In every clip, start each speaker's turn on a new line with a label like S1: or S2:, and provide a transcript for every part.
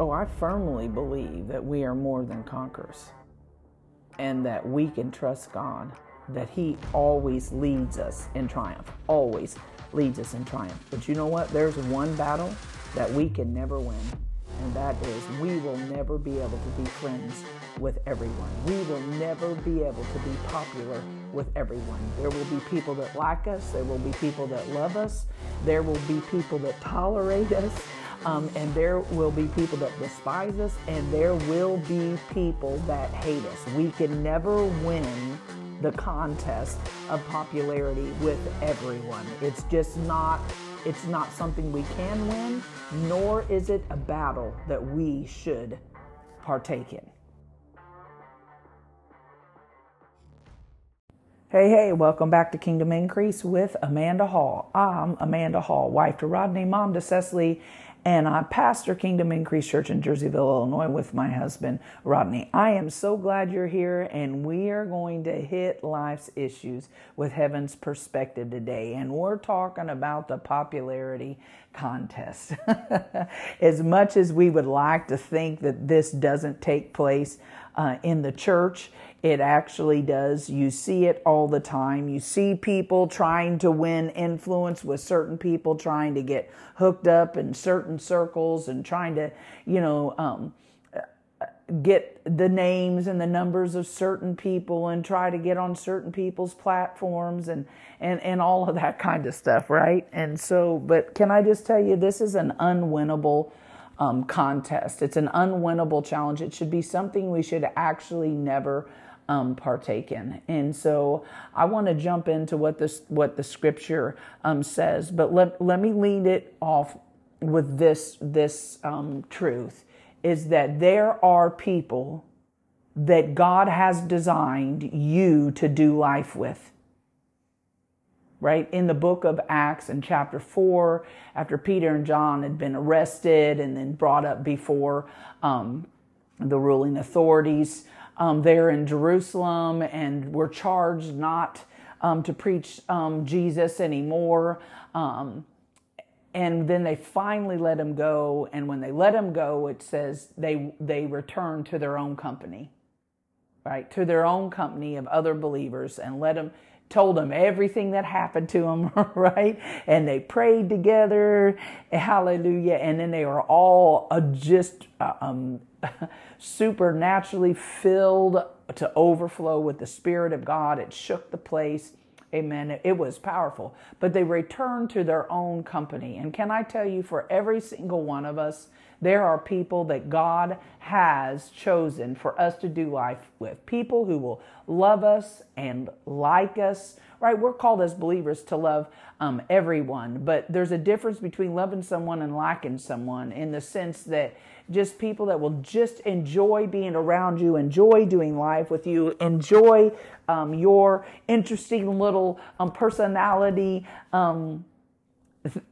S1: Oh, I firmly believe that we are more than conquerors and that we can trust God, that He always leads us in triumph, always leads us in triumph. But you know what? There's one battle that we can never win, and that is we will never be able to be friends with everyone. We will never be able to be popular with everyone. There will be people that like us, there will be people that love us, there will be people that tolerate us. Um, and there will be people that despise us, and there will be people that hate us. We can never win the contest of popularity with everyone. It's just not it's not something we can win, nor is it a battle that we should partake in. Hey, hey, welcome back to Kingdom Increase with Amanda Hall. I'm Amanda Hall, wife to Rodney, mom to Cecily, and I pastor Kingdom Increase Church in Jerseyville, Illinois with my husband, Rodney. I am so glad you're here, and we are going to hit life's issues with heaven's perspective today. And we're talking about the popularity contest. as much as we would like to think that this doesn't take place uh, in the church, it actually does. You see it all the time. You see people trying to win influence with certain people, trying to get hooked up in certain circles and trying to, you know, um, get the names and the numbers of certain people and try to get on certain people's platforms and, and, and all of that kind of stuff, right? And so, but can I just tell you, this is an unwinnable um, contest. It's an unwinnable challenge. It should be something we should actually never um, partake in. And so I want to jump into what this what the scripture um, says, but let let me lead it off with this this um, truth is that there are people that God has designed you to do life with. Right? In the book of Acts in chapter 4, after Peter and John had been arrested and then brought up before um, the ruling authorities, um, there in Jerusalem and were charged not um, to preach um, Jesus anymore. Um, and then they finally let him go. And when they let him go, it says they they returned to their own company, right? To their own company of other believers, and let them told them everything that happened to them, right? And they prayed together, hallelujah. And then they were all uh, just uh, um, supernaturally filled to overflow with the Spirit of God. It shook the place. Amen. It was powerful. But they returned to their own company. And can I tell you, for every single one of us, there are people that God has chosen for us to do life with. People who will love us and like us, right? We're called as believers to love um, everyone, but there's a difference between loving someone and liking someone in the sense that just people that will just enjoy being around you, enjoy doing life with you, enjoy um, your interesting little um, personality. Um,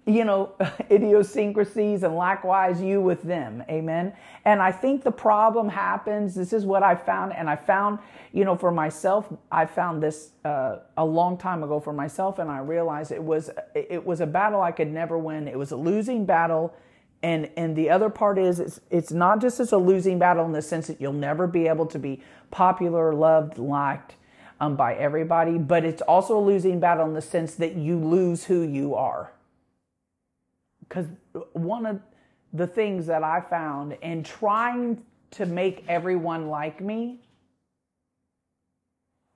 S1: you know, idiosyncrasies and likewise you with them. Amen. And I think the problem happens. This is what I found. And I found, you know, for myself, I found this uh, a long time ago for myself. And I realized it was, it was a battle I could never win. It was a losing battle. And, and the other part is it's, it's not just as a losing battle in the sense that you'll never be able to be popular, loved, liked um, by everybody, but it's also a losing battle in the sense that you lose who you are because one of the things that I found in trying to make everyone like me,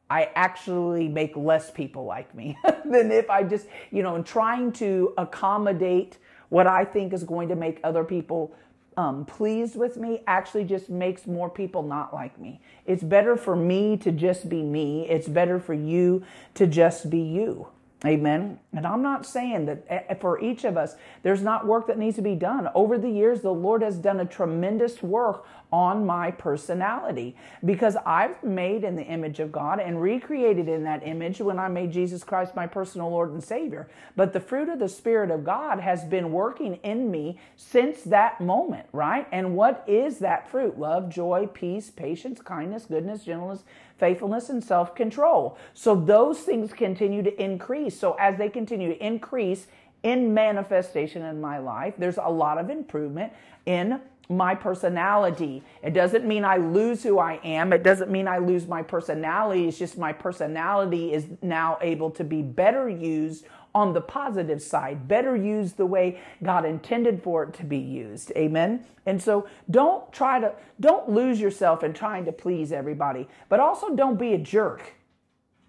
S1: I actually make less people like me than if I just, you know, in trying to accommodate what I think is going to make other people um, pleased with me actually just makes more people not like me. It's better for me to just be me. It's better for you to just be you. Amen. And I'm not saying that eh, eh, for each of us, there's not work that needs to be done. Over the years, the Lord has done a tremendous work on my personality because I've made in the image of God and recreated in that image when I made Jesus Christ my personal Lord and Savior. But the fruit of the Spirit of God has been working in me since that moment, right? And what is that fruit? Love, joy, peace, patience, kindness, goodness, gentleness, faithfulness, and self control. So those things continue to increase. So as they continue to increase in manifestation in my life, there's a lot of improvement in my personality. It doesn't mean I lose who I am. It doesn't mean I lose my personality. It's just my personality is now able to be better used on the positive side, better used the way God intended for it to be used. Amen. And so don't try to, don't lose yourself in trying to please everybody, but also don't be a jerk.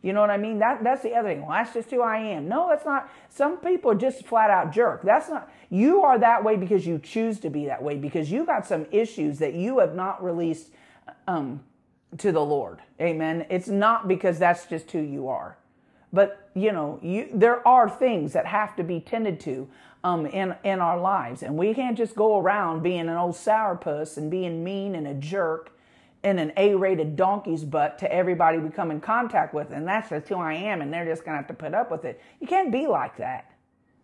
S1: You know what I mean? That that's the other thing. Well, that's just who I am. No, that's not. Some people just flat out jerk. That's not. You are that way because you choose to be that way because you got some issues that you have not released um, to the Lord. Amen. It's not because that's just who you are. But you know, you, there are things that have to be tended to um, in in our lives, and we can't just go around being an old sourpuss and being mean and a jerk and an A-rated donkey's butt to everybody we come in contact with, and that's just who I am, and they're just gonna have to put up with it. You can't be like that.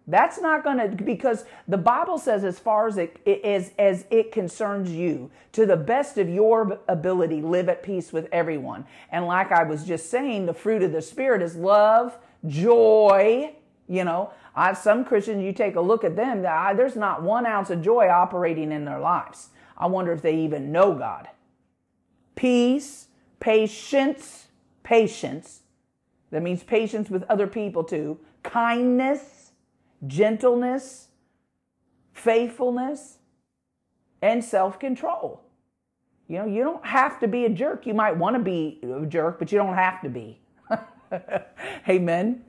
S1: That's not going to because the Bible says as far as it as as it concerns you, to the best of your ability, live at peace with everyone. And like I was just saying, the fruit of the spirit is love, joy. You know, I some Christians you take a look at them, there's not one ounce of joy operating in their lives. I wonder if they even know God. Peace, patience, patience. That means patience with other people too. Kindness gentleness, faithfulness, and self control. You know, you don't have to be a jerk. You might want to be a jerk, but you don't have to be. Amen.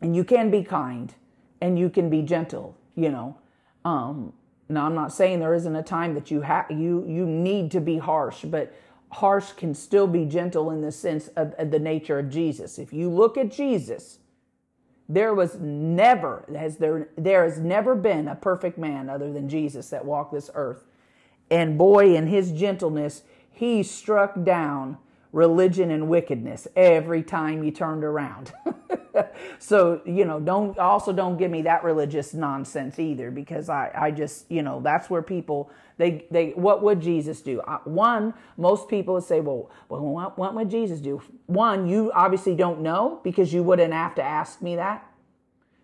S1: And you can be kind and you can be gentle, you know. Um, now I'm not saying there isn't a time that you have you you need to be harsh, but harsh can still be gentle in the sense of, of the nature of Jesus. If you look at Jesus, there was never, has there, there has never been a perfect man other than Jesus that walked this earth. And boy, in his gentleness, he struck down religion and wickedness every time you turned around. so, you know, don't also don't give me that religious nonsense either because I, I just, you know, that's where people they they what would Jesus do? Uh, one, most people would say, well, well what, what would Jesus do? One, you obviously don't know because you wouldn't have to ask me that.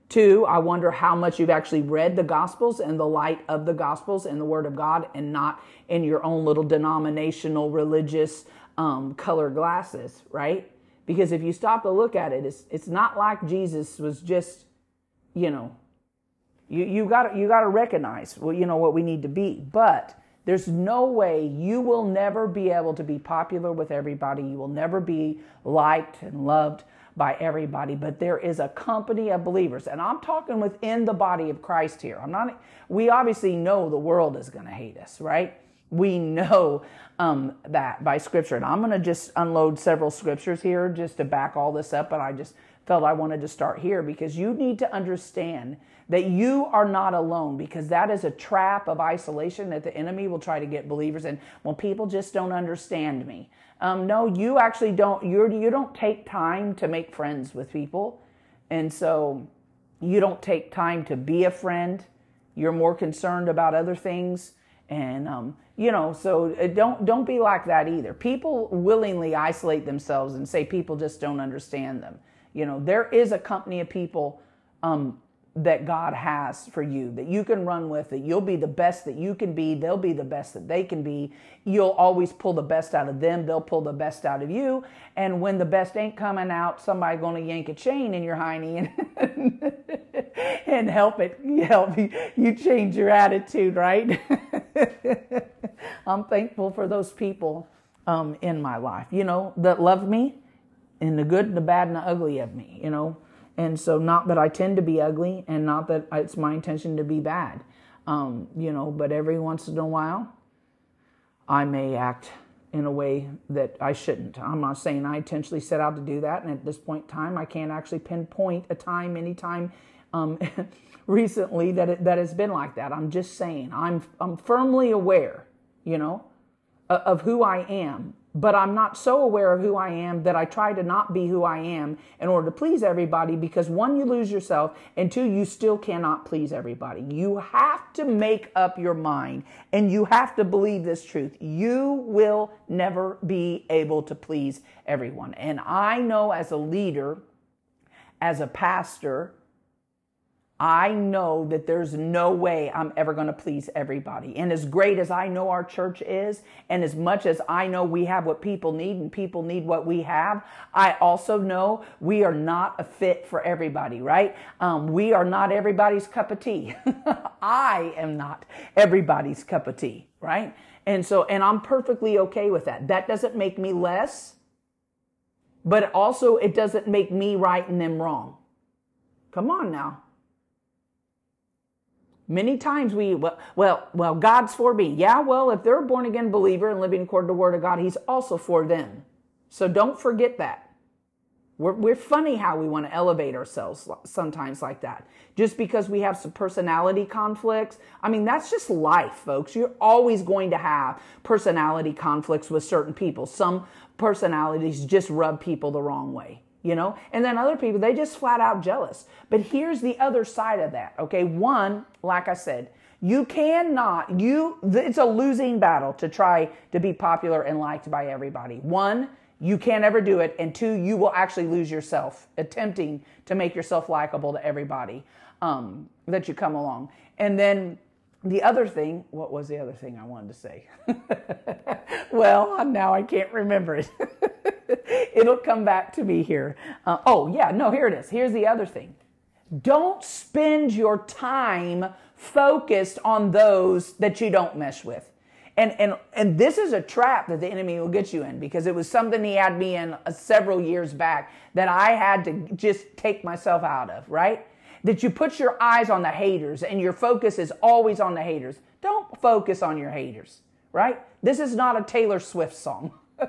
S1: Two, I wonder how much you've actually read the Gospels and the light of the Gospels and the Word of God and not in your own little denominational religious um, color glasses, right? Because if you stop to look at it, it's, it's not like Jesus was just, you know, you, you got you got to recognize, well, you know, what we need to be. But there's no way you will never be able to be popular with everybody. You will never be liked and loved by everybody, but there is a company of believers. And I'm talking within the body of Christ here. I'm not, we obviously know the world is going to hate us, right? We know um, that by scripture. And I'm going to just unload several scriptures here just to back all this up. And I just felt I wanted to start here because you need to understand that you are not alone because that is a trap of isolation that the enemy will try to get believers in when people just don't understand me. Um, no, you actually don't. You're you don't take time to make friends with people, and so you don't take time to be a friend. You're more concerned about other things, and um, you know. So uh, don't don't be like that either. People willingly isolate themselves and say people just don't understand them. You know, there is a company of people um, that God has for you, that you can run with, that you'll be the best that you can be, they'll be the best that they can be. You'll always pull the best out of them, they'll pull the best out of you. And when the best ain't coming out, somebody gonna yank a chain in your hiney and, and help it, help you, you change your attitude, right? I'm thankful for those people um, in my life, you know, that love me in the good, the bad, and the ugly of me, you know and so, not that I tend to be ugly and not that it's my intention to be bad, um, you know, but every once in a while, I may act in a way that I shouldn't. I'm not saying I intentionally set out to do that. And at this point in time, I can't actually pinpoint a time, any time um, recently that it, that has been like that. I'm just saying I'm, I'm firmly aware, you know, of who I am but I'm not so aware of who I am that I try to not be who I am in order to please everybody because one, you lose yourself, and two, you still cannot please everybody. You have to make up your mind and you have to believe this truth. You will never be able to please everyone. And I know as a leader, as a pastor, I know that there's no way I'm ever going to please everybody. And as great as I know our church is, and as much as I know we have what people need and people need what we have, I also know we are not a fit for everybody, right? Um, we are not everybody's cup of tea. I am not everybody's cup of tea, right? And so, and I'm perfectly okay with that. That doesn't make me less, but also it doesn't make me right and them wrong. Come on now. Many times we, well, well, God's for me. Yeah, well, if they're a born again believer and living according to the word of God, He's also for them. So don't forget that. We're, we're funny how we want to elevate ourselves sometimes like that. Just because we have some personality conflicts. I mean, that's just life, folks. You're always going to have personality conflicts with certain people. Some personalities just rub people the wrong way you know? And then other people they just flat out jealous. But here's the other side of that okay? One like i said you cannot you it's a losing battle to try to be popular and liked by everybody. One you can't ever do it. And two you will actually lose yourself attempting to make yourself likable to everybody um, that you come along. And then the other thing what was the other thing i wanted to say well now i can't remember it It'll come back to me here. Uh, oh, yeah, no, here it is. Here's the other thing. Don't spend your time focused on those that you don't mesh with. And, and, and this is a trap that the enemy will get you in because it was something he had me in uh, several years back that I had to just take myself out of, right? That you put your eyes on the haters and your focus is always on the haters. Don't focus on your haters, right? This is not a Taylor Swift song.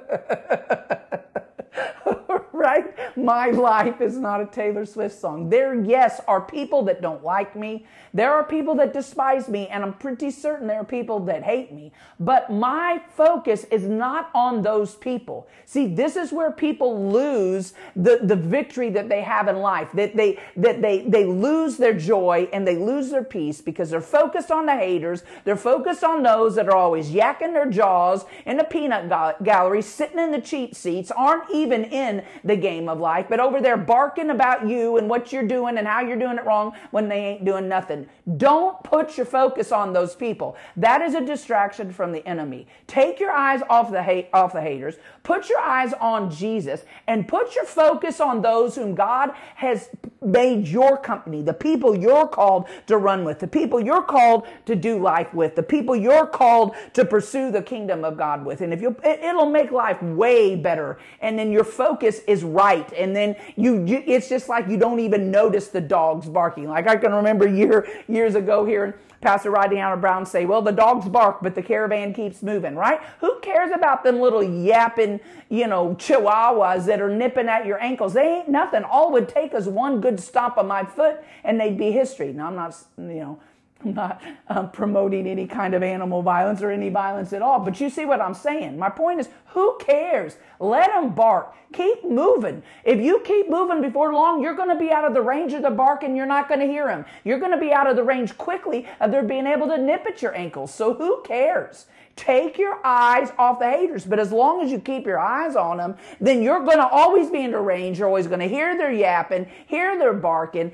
S1: right? My life is not a Taylor Swift song. There, yes, are people that don't like me. There are people that despise me, and I'm pretty certain there are people that hate me. But my focus is not on those people. See, this is where people lose the, the victory that they have in life. That they that they they lose their joy and they lose their peace because they're focused on the haters. They're focused on those that are always yakking their jaws in the peanut gallery, sitting in the cheap seats, aren't even in the game of life, but over there barking about you and what you're doing and how you're doing it wrong when they ain't doing nothing. Don't put your focus on those people. That is a distraction from the enemy. Take your eyes off the hate, off the haters. Put your eyes on Jesus and put your focus on those whom God has made your company, the people you're called to run with, the people you're called to do life with, the people you're called to pursue the kingdom of God with. And if you, it'll make life way better. And then your focus is right. And then you, you, it's just like you don't even notice the dogs barking. Like I can remember year, years ago here, Pastor Rodney Howard Browne say, well, the dogs bark, but the caravan keeps moving, right? Who cares about them little yapping, you know, chihuahuas that are nipping at your ankles? They ain't nothing. All would take is one good stomp of my foot and they'd be history. Now, I'm not, you know, I'm not um, promoting any kind of animal violence or any violence at all. But you see what I'm saying. My point is, who cares? Let them bark. Keep moving. If you keep moving before long, you're going to be out of the range of the bark and you're not going to hear them. You're going to be out of the range quickly of their being able to nip at your ankles. So who cares? Take your eyes off the haters. But as long as you keep your eyes on them, then you're going to always be in the range. You're always going to hear their yapping, hear their barking,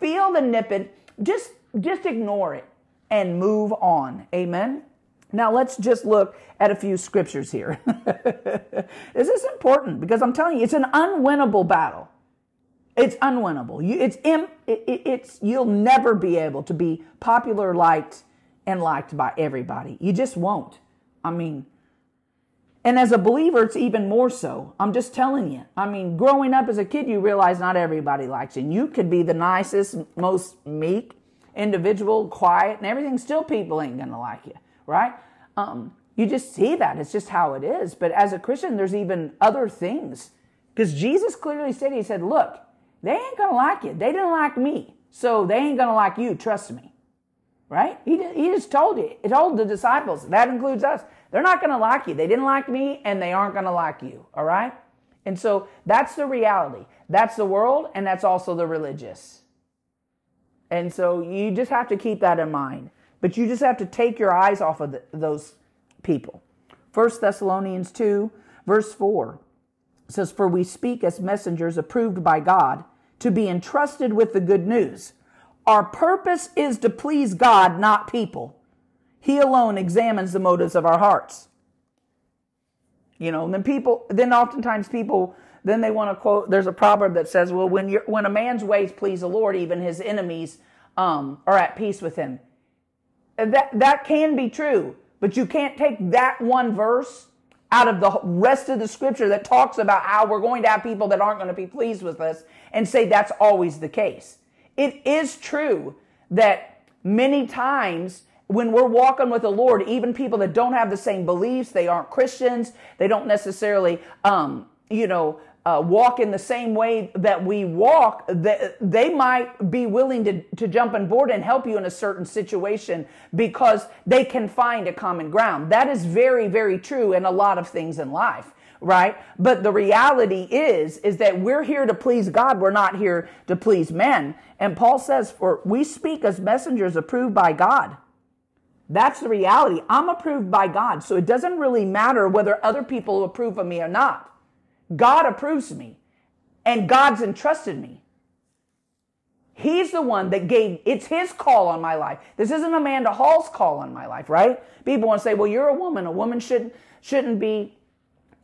S1: feel the nipping. Just just ignore it and move on. Amen. Now let's just look at a few scriptures here. this is important because I'm telling you, it's an unwinnable battle. It's unwinnable. You, it's, it, it's, you'll never be able to be popular, liked, and liked by everybody. You just won't. I mean, and as a believer, it's even more so. I'm just telling you. I mean, growing up as a kid, you realize not everybody likes you. And you could be the nicest, most meek, individual, quiet, and everything, still people ain't gonna like you, right? Um, you just see that. It's just how it is. But as a Christian, there's even other things. Because Jesus clearly said, He said, Look, they ain't gonna like you. They didn't like me. So they ain't gonna like you, trust me. Right? He, he just told you, he told the disciples, that includes us. They're not gonna like you. They didn't like me, and they aren't gonna like you. All right? And so that's the reality. That's the world, and that's also the religious. And so you just have to keep that in mind. But you just have to take your eyes off of the, those people. 1 Thessalonians 2, verse 4 says, For we speak as messengers approved by God to be entrusted with the good news. Our purpose is to please God, not people. He alone examines the motives of our hearts. You know, then people, then oftentimes people, then they want to quote, there's a proverb that says, well, when you're, when a man's ways please the Lord, even his enemies um, are at peace with him. That, that can be true, but you can't take that one verse out of the rest of the scripture that talks about how we're going to have people that aren't going to be pleased with us and say that's always the case. It is true that many times when we're walking with the Lord, even people that don't have the same beliefs, they aren't Christians, they don't necessarily, um, you know, uh, walk in the same way that we walk, they, they might be willing to, to jump on board and help you in a certain situation because they can find a common ground. That is very, very true in a lot of things in life right? But the reality is, is that we're here to please God. We're not here to please men. And Paul says, for we speak as messengers approved by God. That's the reality. I'm approved by God. So it doesn't really matter whether other people approve of me or not. God approves me and God's entrusted me. He's the one that gave, it's his call on my life. This isn't Amanda Hall's call on my life, right? People want to say, well, you're a woman. A woman shouldn't, shouldn't be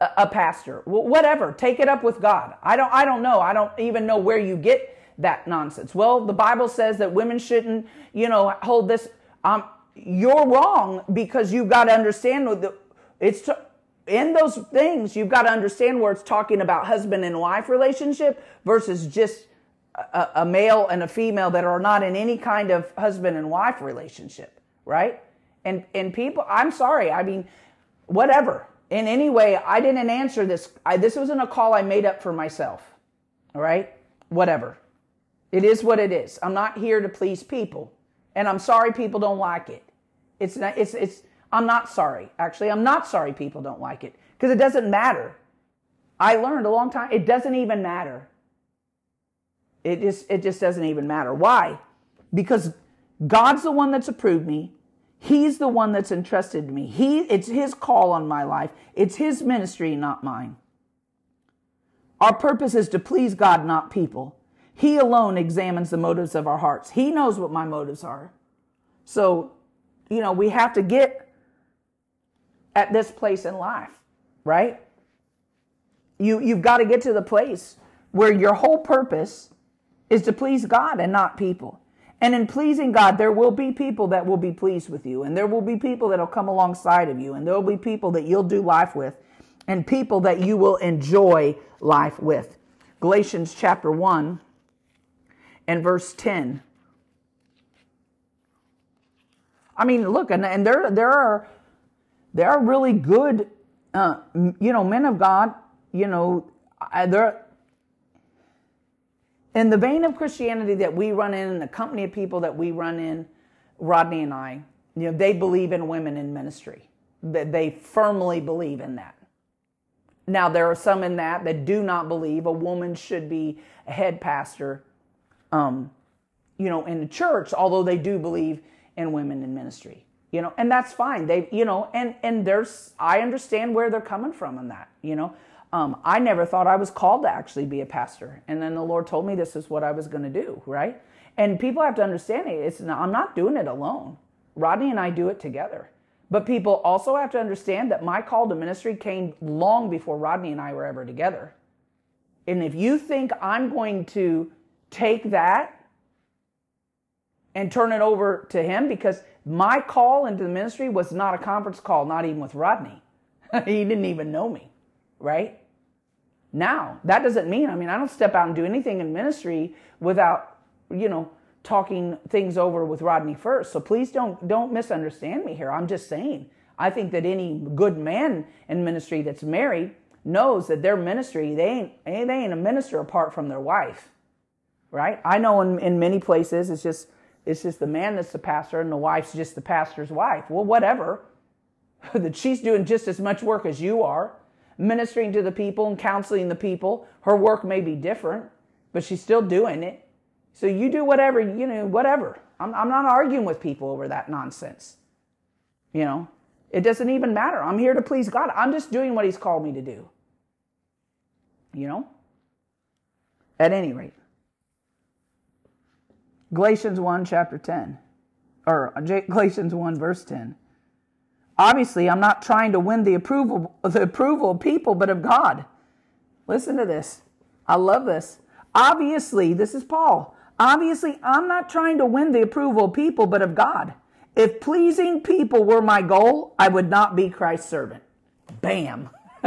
S1: a, a pastor. Well, whatever. Take it up with God. I don't, I don't know. I don't even know where you get that nonsense. Well, the Bible says that women shouldn't, you know, hold this. Um, you're wrong because you've got to understand the, it's, to, in those things, you've got to understand where it's talking about husband and wife relationship versus just a, a, male and a female that are not in any kind of husband and wife relationship, right? And and people, I'm sorry, I mean, whatever. In any way, I didn't answer this. I, this wasn't a call I made up for myself. All right, whatever. It is what it is. I'm not here to please people, and I'm sorry people don't like it. It's not. It's it's I'm not sorry. Actually, I'm not sorry people don't like it because it doesn't matter. I learned a long time. It doesn't even matter. It just it just doesn't even matter. Why? Because God's the one that's approved me. He's the one that's entrusted me. He it's his call on my life. It's his ministry, not mine. Our purpose is to please God, not people. He alone examines the motives of our hearts. He knows what my motives are. So, you know, we have to get at this place in life, right? You, you've got to get to the place where your whole purpose is to please God and not people. And in pleasing God, there will be people that will be pleased with you, and there will be people that will come alongside of you, and there will be people that you'll do life with, and people that you will enjoy life with. Galatians chapter 1 and verse 10. I mean, look, and, and there, there are there are really good, uh, you know, men of God, you know, they're in the vein of Christianity that we run in, and the company of people that we run in, Rodney and I, you know, they believe in women in ministry. That they firmly believe in that. Now there are some in that that do not believe a woman should be a head pastor, um, you know, in the church, although they do believe in women in ministry you know and that's fine. They you know and and there's i understand where they're coming from on that you know. Um, i never thought i was called to actually be a pastor and then the lord told me this is what i was going to do right? And people have to understand it it's not, i'm not doing it alone. Rodney and i do it together. But people also have to understand that my call to ministry came long before rodney and i were ever together. And if you think i'm going to take that and turn it over to him because my call into the ministry was not a conference call, not even with Rodney. he didn't even know me, right? Now, that doesn't mean, I mean, I don't step out and do anything in ministry without, you know, talking things over with Rodney first. So please don't don't misunderstand me here. I'm just saying. I think that any good man in ministry that's married knows that their ministry, they ain't they ain't a minister apart from their wife. Right? I know in, in many places it's just it's just the man that's the pastor and the wife's just the pastor's wife. Well, whatever. that she's doing just as much work as you are, ministering to the people and counseling the people. Her work may be different, but she's still doing it. So you do whatever, you know, whatever. I'm, I'm not arguing with people over that nonsense. You know, it doesn't even matter. I'm here to please God. I'm just doing what He's called me to do. You know? At any rate. Galatians 1, chapter 10, or Galatians 1, verse 10. Obviously, I'm not trying to win the approval, the approval of people, but of God. Listen to this. I love this. Obviously, this is Paul. Obviously, I'm not trying to win the approval of people, but of God. If pleasing people were my goal, I would not be Christ's servant. Bam.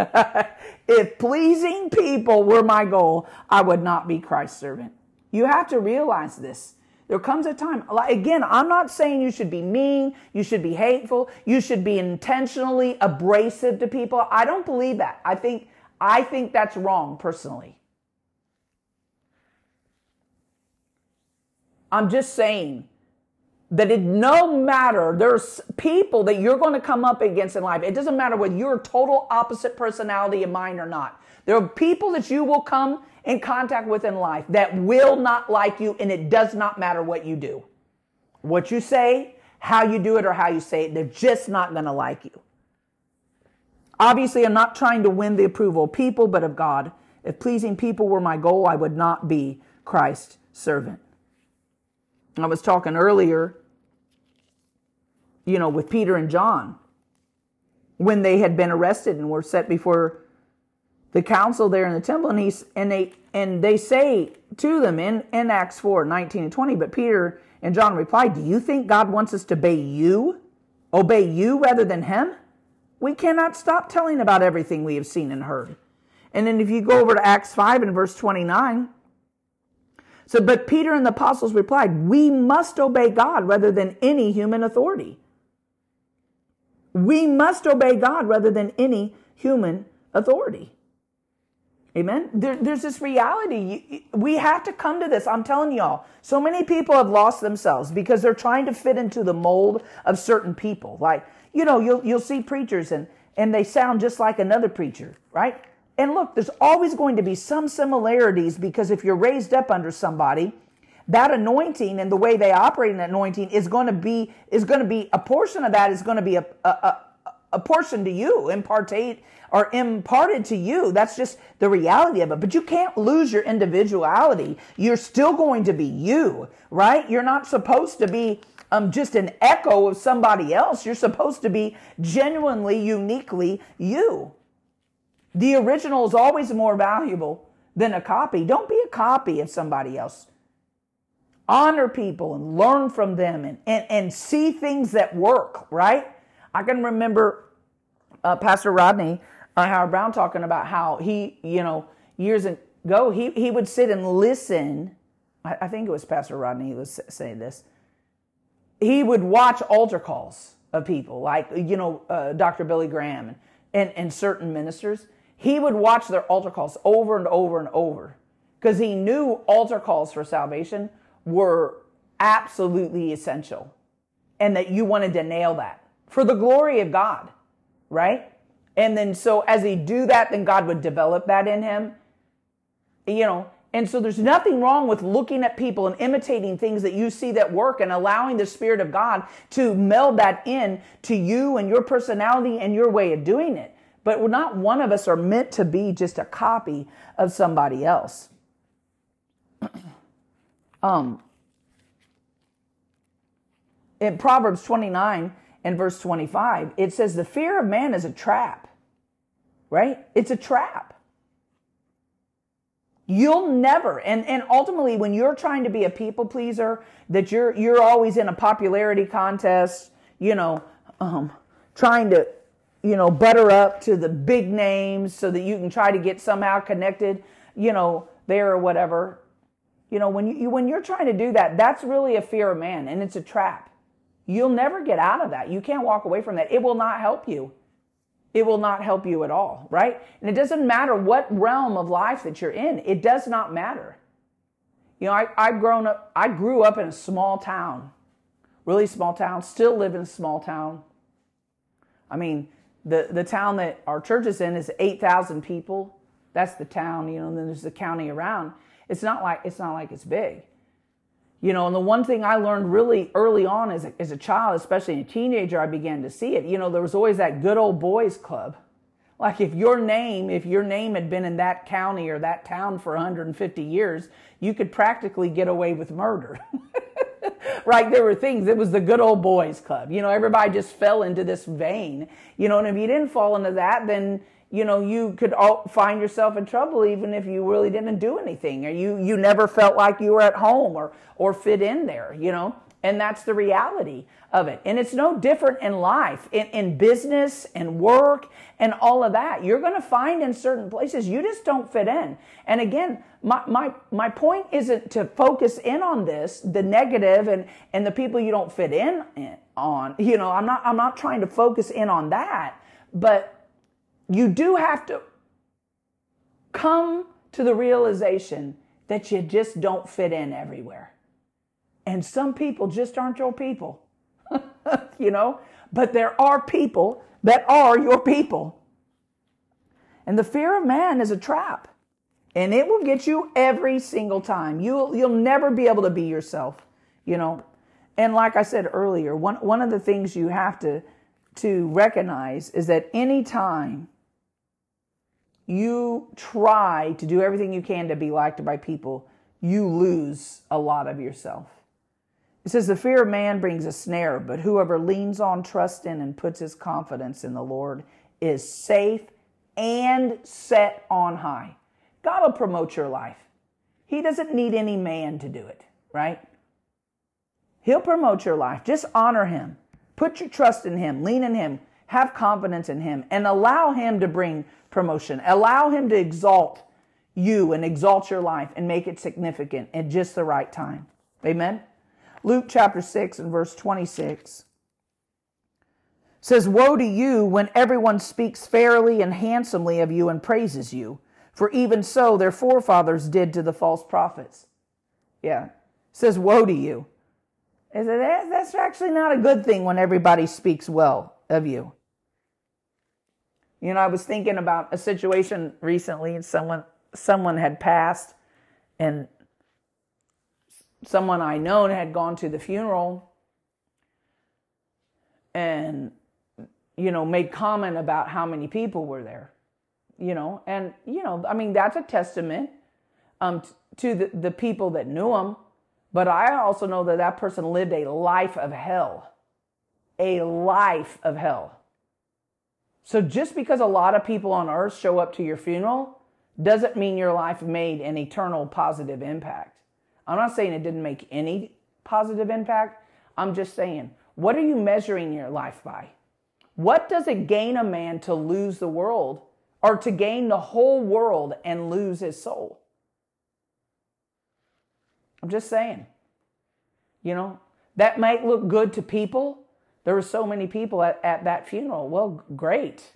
S1: if pleasing people were my goal, I would not be Christ's servant. You have to realize this. There comes a time, again, I'm not saying you should be mean, you should be hateful, you should be intentionally abrasive to people. I don't believe that. I think, I think that's wrong personally. I'm just saying that it no matter there's people that you're going to come up against in life. It doesn't matter whether you're a total opposite personality of mine or not. There are people that you will come in contact with in life that will not like you, and it does not matter what you do. What you say, how you do it, or how you say it, they're just not going to like you. Obviously, I'm not trying to win the approval of people, but of God. If pleasing people were my goal, I would not be Christ's servant. I was talking earlier, you know, with Peter and John when they had been arrested and were set before the council there in the temple, and he's and they and they say to them in, in Acts 4, 19 and 20, but Peter and John replied, Do you think God wants us to obey you? Obey you rather than him? We cannot stop telling about everything we have seen and heard. And then if you go over to Acts 5 and verse 29, so but Peter and the apostles replied, We must obey God rather than any human authority. We must obey God rather than any human authority. Amen. There, there's this reality. We have to come to this. I'm telling y'all, so many people have lost themselves because they're trying to fit into the mold of certain people. Like, you know, you'll, you'll see preachers and, and they sound just like another preacher, right? And look, there's always going to be some similarities because if you're raised up under somebody, that anointing and the way they operate in anointing is going to be, is going to be, a portion of that is going to be a, a, a, a portion to you, impartate or imparted to you. That's just the reality of it. But you can't lose your individuality. You're still going to be you, right? You're not supposed to be um, just an echo of somebody else. You're supposed to be genuinely, uniquely you. The original is always more valuable than a copy. Don't be a copy of somebody else. Honor people and learn from them and, and, and see things that work, right? I can remember uh, Pastor Rodney uh, Howard Browne talking about how he, you know, years ago, he, he would sit and listen. I, I think it was Pastor Rodney who was saying this. He would watch altar calls of people, like, you know, uh, Dr. Billy Graham and, and, and certain ministers. He would watch their altar calls over and over and over because he knew altar calls for salvation were absolutely essential and that you wanted to nail that for the glory of God, right? And then so as he do that, then God would develop that in him. You know, and so there's nothing wrong with looking at people and imitating things that you see that work and allowing the Spirit of God to meld that in to you and your personality and your way of doing it. But not one of us are meant to be just a copy of somebody else. um, in Proverbs 29, and verse 25, it says, The fear of man is a trap, right? It's a trap. You'll never, and, and ultimately, when you're trying to be a people pleaser, that you're you're always in a popularity contest, you know, um, trying to, you know, butter up to the big names so that you can try to get somehow connected, you know, there or whatever. You know, when you when you're trying to do that, that's really a fear of man, and it's a trap. You'll never get out of that. You can't walk away from that. It will not help you. It will not help you at all, right? And it doesn't matter what realm of life that you're in. It does not matter. You know, I, I've grown up, I grew up in a small town, really small town, still live in a small town. I mean, the, the town that our church is in is 8,000 people. That's the town, you know, and then there's the county around. It's not like, it's not like it's big. You know, and the one thing I learned really early on as a, as a child, especially a teenager, I began to see it. You know, there was always that good old boys club. Like if your name, if your name had been in that county or that town for 150 years, you could practically get away with murder. right? There were things, it was the good old boys club. You know, everybody just fell into this vein. You know, and if you didn't fall into that, then, you know, you could all find yourself in trouble even if you really didn't do anything or you, you never felt like you were at home or, or fit in there, you know? And that's the reality of it. And it's no different in life, in, in business and work and all of that. You're going to find in certain places you just don't fit in. And again, my, my, my point isn't to focus in on this, the negative and, and the people you don't fit in on. You know, I'm not, I'm not trying to focus in on that, but you do have to come to the realization that you just don't fit in everywhere. And some people just aren't your people, you know? But there are people that are your people. And the fear of man is a trap. And it will get you every single time. You'll you'll never be able to be yourself, you know. And like I said earlier, one one of the things you have to to recognize is that anytime you try to do everything you can to be liked by people, you lose a lot of yourself. It says, The fear of man brings a snare, but whoever leans on, trusts in, and puts his confidence in the Lord is safe and set on high. God will promote your life. He doesn't need any man to do it, right? He'll promote your life. Just honor him. Put your trust in him. Lean in him. Have confidence in him and allow him to bring promotion. Allow him to exalt you and exalt your life and make it significant at just the right time. Amen. Luke chapter 6 and verse 26 says, Woe to you when everyone speaks fairly and handsomely of you and praises you, for even so their forefathers did to the false prophets. Yeah. Says, Woe to you. Is it, that's actually not a good thing when everybody speaks well of you. You know, I was thinking about a situation recently and someone someone had passed and someone I known had gone to the funeral and you know made comment about how many people were there you know? And you know i mean that's a testament um, to the, the people that knew him. But i also know that that person lived a life of hell a life of hell so just because a lot of people on earth show up to your funeral doesn't mean your life made an eternal positive impact I'm not saying it didn't make any positive impact. I'm just saying, what are you measuring your life by? What does it gain a man to lose the world or to gain the whole world and lose his soul? I'm just saying. You know, that might look good to people. There were so many people at, at that funeral. Well, great.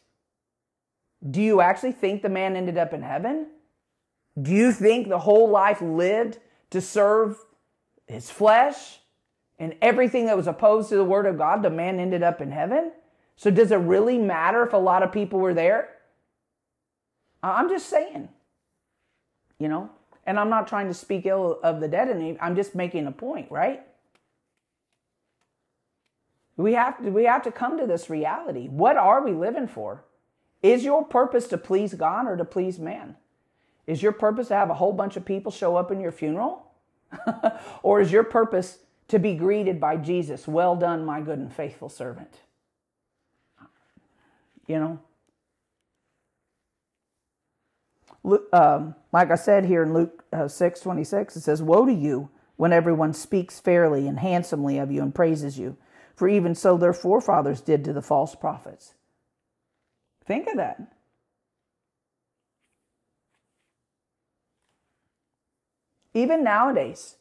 S1: Do you actually think the man ended up in heaven? Do you think the whole life lived to serve his flesh and everything that was opposed to the word of God, the man ended up in heaven. So does it really matter if a lot of people were there? I'm just saying, you know, and I'm not trying to speak ill of the dead. and I'm just making a point, right? We have to, we have to come to this reality. What are we living for? Is your purpose to please God or to please man? Is your purpose to have a whole bunch of people show up in your funeral? or is your purpose to be greeted by Jesus? Well done, my good and faithful servant. You know? Um, like I said here in Luke uh, 6 26, it says, Woe to you when everyone speaks fairly and handsomely of you and praises you, for even so their forefathers did to the false prophets. Think of that. even nowadays.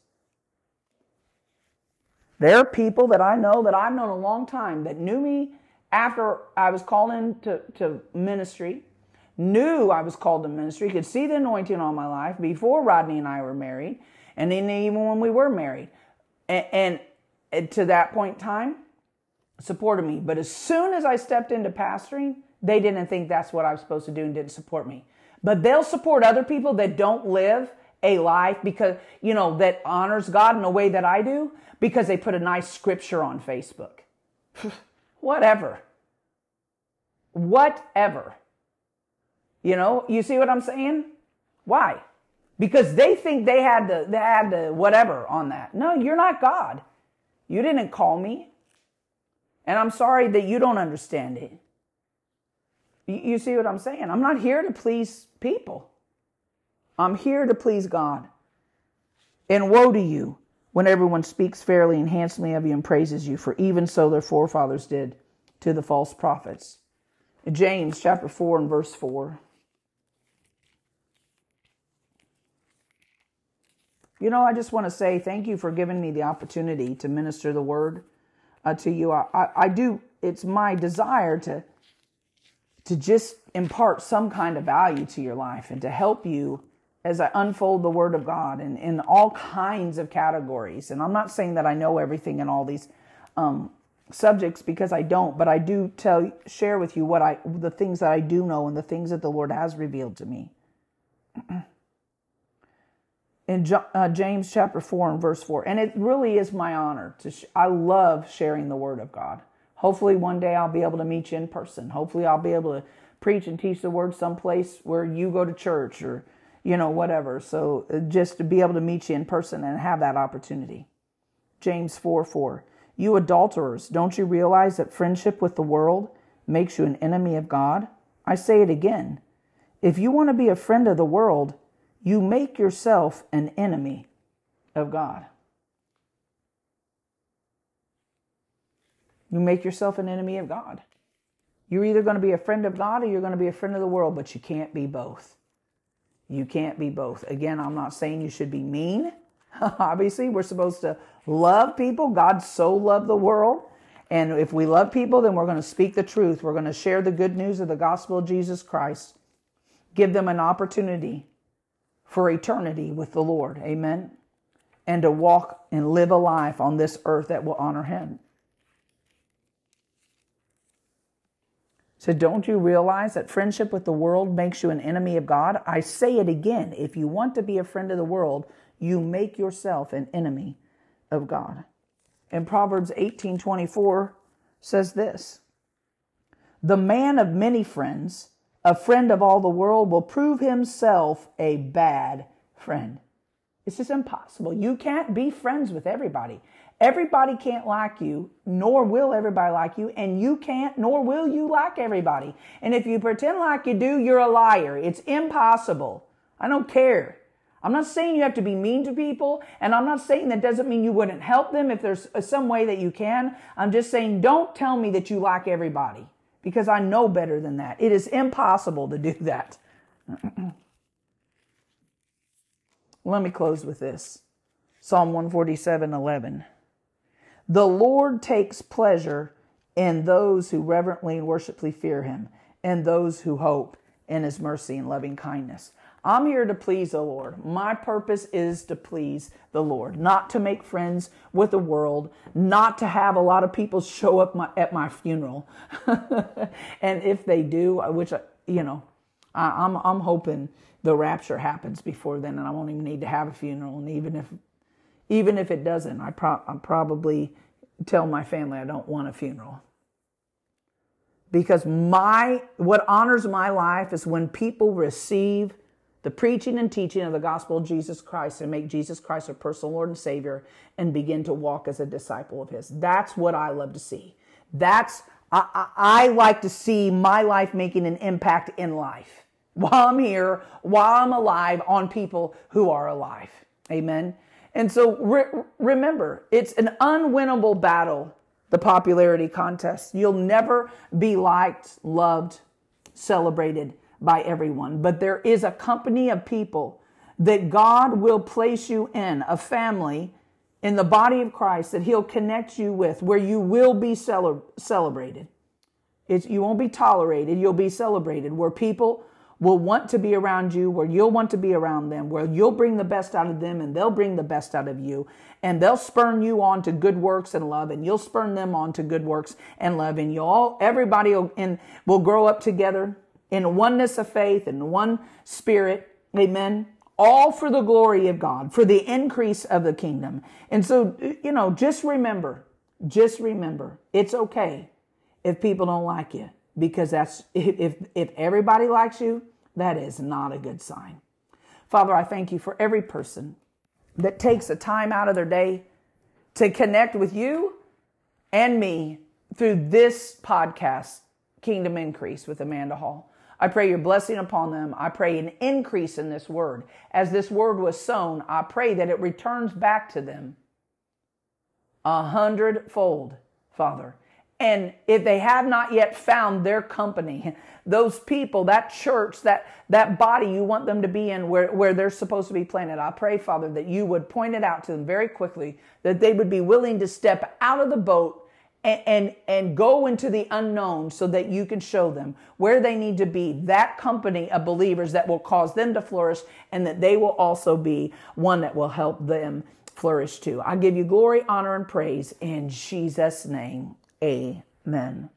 S1: There are people that I know that I've known a long time that knew me after I was called into to ministry, knew I was called to ministry, could see the anointing on my life before Rodney and I were married, and then even when we were married. And, and to that point in time, supported me. But as soon as I stepped into pastoring, they didn't think that's what I was supposed to do and didn't support me. But they'll support other people that don't live a life because, you know, that honors God in a way that I do because they put a nice scripture on Facebook. Whatever. Whatever. You know, you see what I'm saying? Why? Because they think they had the they had the whatever on that. No, you're not God. You didn't call me. And I'm sorry that you don't understand it. You see what I'm saying? I'm not here to please people. I'm here to please God. And woe to you when everyone speaks fairly and handsomely of you and praises you, for even so their forefathers did to the false prophets. James chapter 4 and verse 4. You know, I just want to say thank you for giving me the opportunity to minister the word uh, to you. I, I, I do, it's my desire to to just impart some kind of value to your life and to help you as I unfold the Word of God in, in all kinds of categories. And I'm not saying that I know everything in all these um, subjects because I don't, but I do tell share with you what I the things that I do know and the things that the Lord has revealed to me. in uh, James chapter 4 and verse 4. And it really is my honor to sh- I love sharing the word of God. Hopefully, one day I'll be able to meet you in person. Hopefully, I'll be able to preach and teach the word someplace where you go to church or, you know, whatever. So, uh, just to be able to meet you in person and have that opportunity. James 4 4. You adulterers, don't you realize that friendship with the world makes you an enemy of God? I say it again. If you want to be a friend of the world, you make yourself an enemy of God. You make yourself an enemy of God. You're either going to be a friend of God or you're going to be a friend of the world, but you can't be both. You can't be both. Again, I'm not saying you should be mean. Obviously, we're supposed to love people. God so loved the world. And if we love people, then we're going to speak the truth. We're going to share the good news of the gospel of Jesus Christ. Give them an opportunity for eternity with the Lord. Amen. And to walk and live a life on this earth that will honor Him. So, don't you realize that friendship with the world makes you an enemy of God? I say it again. If you want to be a friend of the world, you make yourself an enemy of God. And Proverbs 18 24 says this The man of many friends, a friend of all the world, will prove himself a bad friend. It's just impossible. You can't be friends with everybody. Everybody can't like you, nor will everybody like you, and you can't, nor will you like everybody. And if you pretend like you do, you're a liar. It's impossible. I don't care. I'm not saying you have to be mean to people, and I'm not saying that doesn't mean you wouldn't help them if there's some way that you can. I'm just saying don't tell me that you like everybody because I know better than that. It is impossible to do that. Let me close with this Psalm 147 11. The Lord takes pleasure in those who reverently and worshipfully fear him, and those who hope in his mercy and loving kindness. I'm here to please the Lord. My purpose is to please the Lord, not to make friends with the world, not to have a lot of people show up my, at my funeral. and if they do, which, uh, you know, I, I'm, I'm hoping the rapture happens before then and I won't even need to have a funeral. And even if even if it doesn't, I, pro- I probably tell my family I don't want a funeral. Because my what honors my life is when people receive the preaching and teaching of the gospel of Jesus Christ and make Jesus Christ their personal Lord and Savior and begin to walk as a disciple of His. That's what I love to see. That's I, I, I like to see my life making an impact in life while I'm here, while I'm alive, on people who are alive. Amen. And so re- remember, it's an unwinnable battle, the popularity contest. You'll never be liked, loved, celebrated by everyone, but there is a company of people that God will place you in, a family in the body of Christ that He'll connect you with, where you will be cele- celebrated. It's, you won't be tolerated, you'll be celebrated, where people will want to be around you, where you'll want to be around them, where you'll bring the best out of them and they'll bring the best out of you. And they'll spurn you on to good works and love, and you'll spurn them on to good works and love. And you all, everybody will, in, will grow up together in oneness of faith and one spirit. Amen. All for the glory of God, for the increase of the kingdom. And so, you know, just remember, just remember, it's okay if people don't like you because that's if if everybody likes you, that is not a good sign. Father, I thank you for every person that takes a time out of their day to connect with you and me through this podcast, Kingdom Increase with Amanda Hall. I pray your blessing upon them. I pray an increase in this word. As this word was sown, I pray that it returns back to them a hundredfold, Father. And if they have not yet found their company, those people, that church, that, that body you want them to be in where, where they're supposed to be planted, I pray, Father, that you would point it out to them very quickly, that they would be willing to step out of the boat and, and, and go into the unknown so that you can show them where they need to be that company of believers that will cause them to flourish and that they will also be one that will help them flourish too. I give you glory, honor, and praise in Jesus' name. Amen.